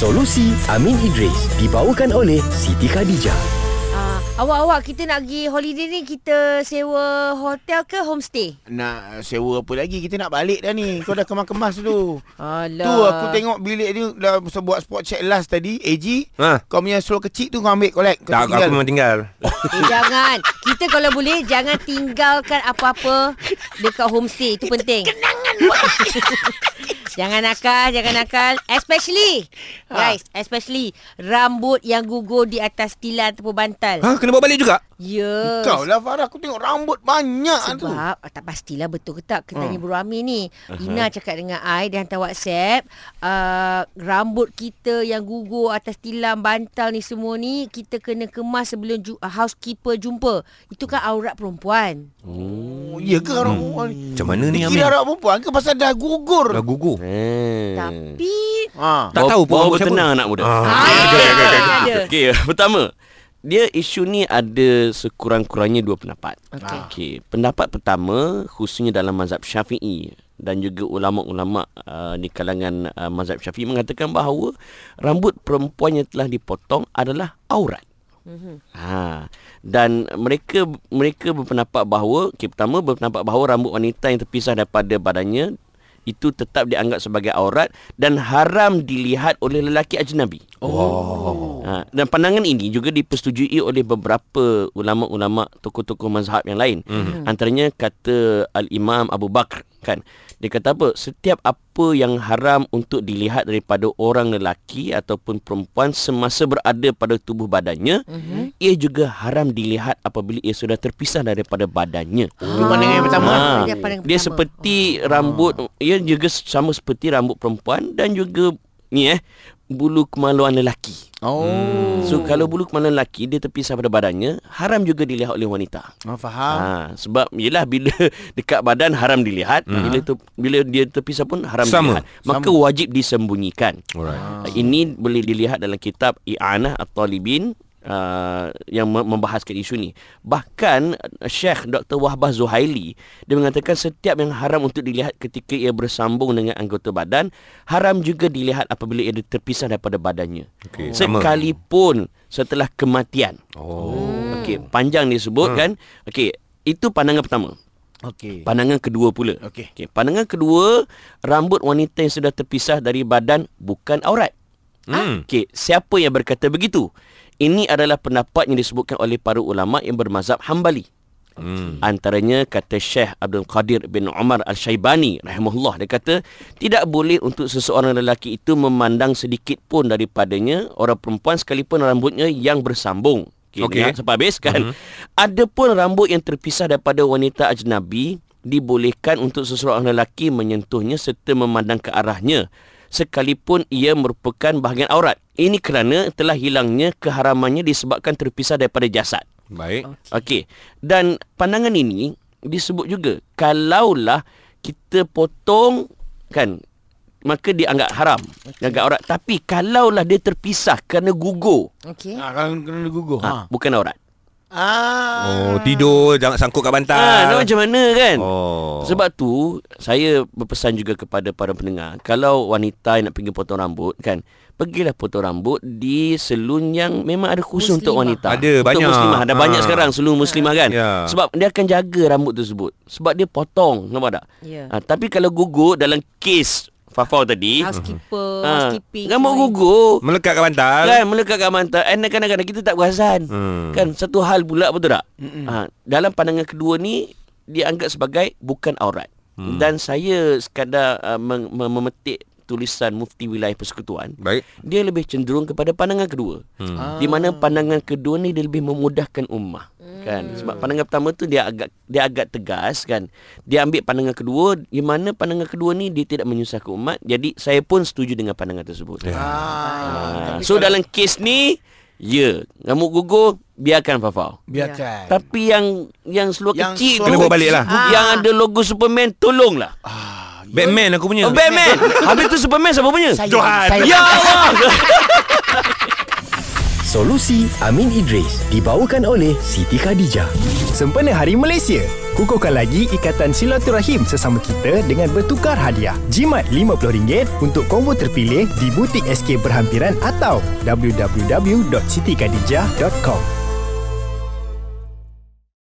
Solusi Amin Idris dibawakan oleh Siti Khadijah. Ah, awak-awak kita nak pergi holiday ni kita sewa hotel ke homestay? Nak sewa apa lagi Kita nak balik dah ni Kau dah kemas-kemas dulu Alah. Tu aku tengok bilik ni Dah buat spot check last tadi AG Ha. Kau punya slow kecil tu Kau ambil collect Kau Tak, aku memang tinggal. Eh, jangan. Kita kalau boleh jangan tinggalkan apa-apa dekat homestay. Itu penting. Kenangan Jangan nakal, jangan nakal. Especially, guys, especially rambut yang gugur di atas tilam ataupun bantal. Ha, kena bawa balik juga? Ya. Kau lah Farah Aku tengok rambut banyak tu Sebab ah, tak pastilah betul ke tak Kita tanya Hmm. Bro Amir ni Ina cakap dengan I Dia hantar WhatsApp uh, Rambut kita yang gugur Atas tilam bantal ni semua ni Kita kena kemas sebelum ju- housekeeper jumpa Itu kan aurat perempuan Oh, ya ke orang hmm. Macam mana ni, Kira Amin? orang perempuan ke Pasal dah gugur Dah gugur. Hmm. Tapi ha. Tak tahu pun Bawa rambut siapa. tenang anak muda. Ah. ada. Okey, pertama, dia isu ni ada sekurang-kurangnya dua pendapat. Okey. Okey, pendapat pertama khususnya dalam mazhab Syafi'i dan juga ulama-ulama uh, di kalangan uh, mazhab Syafi'i mengatakan bahawa rambut perempuan yang telah dipotong adalah aurat. Ha dan mereka mereka berpendapat bahawa okay, pertama berpendapat bahawa rambut wanita yang terpisah daripada badannya itu tetap dianggap sebagai aurat dan haram dilihat oleh lelaki ajnabi. Oh. Ha, dan pandangan ini juga dipersetujui oleh beberapa ulama-ulama tokoh-tokoh mazhab yang lain. Mm-hmm. Antaranya kata Al-Imam Abu Bakar kan. Dia kata apa? Setiap apa yang haram untuk dilihat daripada orang lelaki ataupun perempuan semasa berada pada tubuh badannya, mm-hmm. ia juga haram dilihat apabila ia sudah terpisah daripada badannya. Itu pandangan yang pertama Ha, Dia pandangan dia pertama. seperti rambut ia juga sama seperti rambut perempuan dan juga ni eh bulu kemaluan lelaki. Oh So kalau bulu kemaluan lelaki dia terpisah pada badannya, haram juga dilihat oleh wanita. oh, Faham Ha, sebab yalah bila dekat badan haram dilihat, bila tu bila dia terpisah pun haram Sama. dilihat. Maka wajib disembunyikan. Alright. Ini boleh dilihat dalam kitab I'anah At-Talibin uh, yang mem- membahaskan isu ni. Bahkan uh, Syekh Dr. Wahbah Zuhaili dia mengatakan setiap yang haram untuk dilihat ketika ia bersambung dengan anggota badan haram juga dilihat apabila ia terpisah daripada badannya. Okey, sama. Sekalipun setelah kematian. Oh. Okey, panjang disebut kan. Okey, itu pandangan pertama. Okey Pandangan kedua pula. Okey. Okey, pandangan kedua, rambut wanita yang sudah terpisah dari badan bukan aurat. Hmm. Okey, siapa yang berkata begitu? Ini adalah pendapat yang disebutkan oleh para ulama yang bermazhab Hambali. Hmm. Antaranya kata Syekh Abdul Qadir bin Umar Al-Syaibani rahimahullah dia kata tidak boleh untuk seseorang lelaki itu memandang sedikit pun daripadanya orang perempuan sekalipun rambutnya yang bersambung. Okay, Okey. dengar sampai habis kan. Mm-hmm. Adapun rambut yang terpisah daripada wanita ajnabi dibolehkan untuk seseorang lelaki menyentuhnya serta memandang ke arahnya sekalipun ia merupakan bahagian aurat. Ini kerana telah hilangnya keharamannya disebabkan terpisah daripada jasad. Baik. Okey. Dan pandangan ini disebut juga kalaulah kita potong kan maka dianggap haram, okay. dianggap aurat. Tapi kalaulah dia terpisah kerana gugur, Okey. ha, Kalau kena gugur ha. ha. bukan aurat. Ah. Oh, tidur jangan sangkut kat bantal. Ha, nak macam mana kan? Oh. Sebab tu saya berpesan juga kepada para pendengar, kalau wanita yang nak pergi potong rambut kan, pergilah potong rambut di selun yang memang ada khusus untuk Muslimah. wanita. Ada, untuk banyak. muslimah. Ada Ha. banyak sekarang selun muslimah kan. Ya. Sebab dia akan jaga rambut tersebut. Sebab dia potong, nampak tak? Ya. Ha, tapi kalau gugur dalam kes Fafau tadi, Housekeeper, ha, housekeeping. rambut gugur. Melekat kat bantal. Kan melekat kat mata And kadang-kadang kita tak perasan Hmm. Kan satu hal pula betul tak ha, Dalam pandangan kedua ni Dianggap sebagai bukan aurat hmm. Dan saya sekadar uh, mem- mem- memetik tulisan Mufti Wilayah Persekutuan Baik. Dia lebih cenderung kepada pandangan kedua hmm. Di mana pandangan kedua ni dia lebih memudahkan ummah kan sebab pandangan pertama tu dia agak dia agak tegas kan dia ambil pandangan kedua di mana pandangan kedua ni dia tidak menyusahkan umat jadi saya pun setuju dengan pandangan tersebut Ya. Ah, so dalam kes ni ya rambut gugur biarkan Fafau. Biarkan Tapi yang yang seluar Yang kecil seluar tu Kena bawa balik lah. Yang ada logo Superman tolonglah. ah, Batman aku punya. Oh, Batman. Habis tu Superman siapa punya? Saya, Johan. saya. Ya Allah. Solusi Amin Idris dibawakan oleh Siti Khadijah. Sempena Hari Malaysia, kukuhkan lagi ikatan silaturahim sesama kita dengan bertukar hadiah. Jimat RM50 untuk combo terpilih di butik SK berhampiran atau www.sitikadijah.com.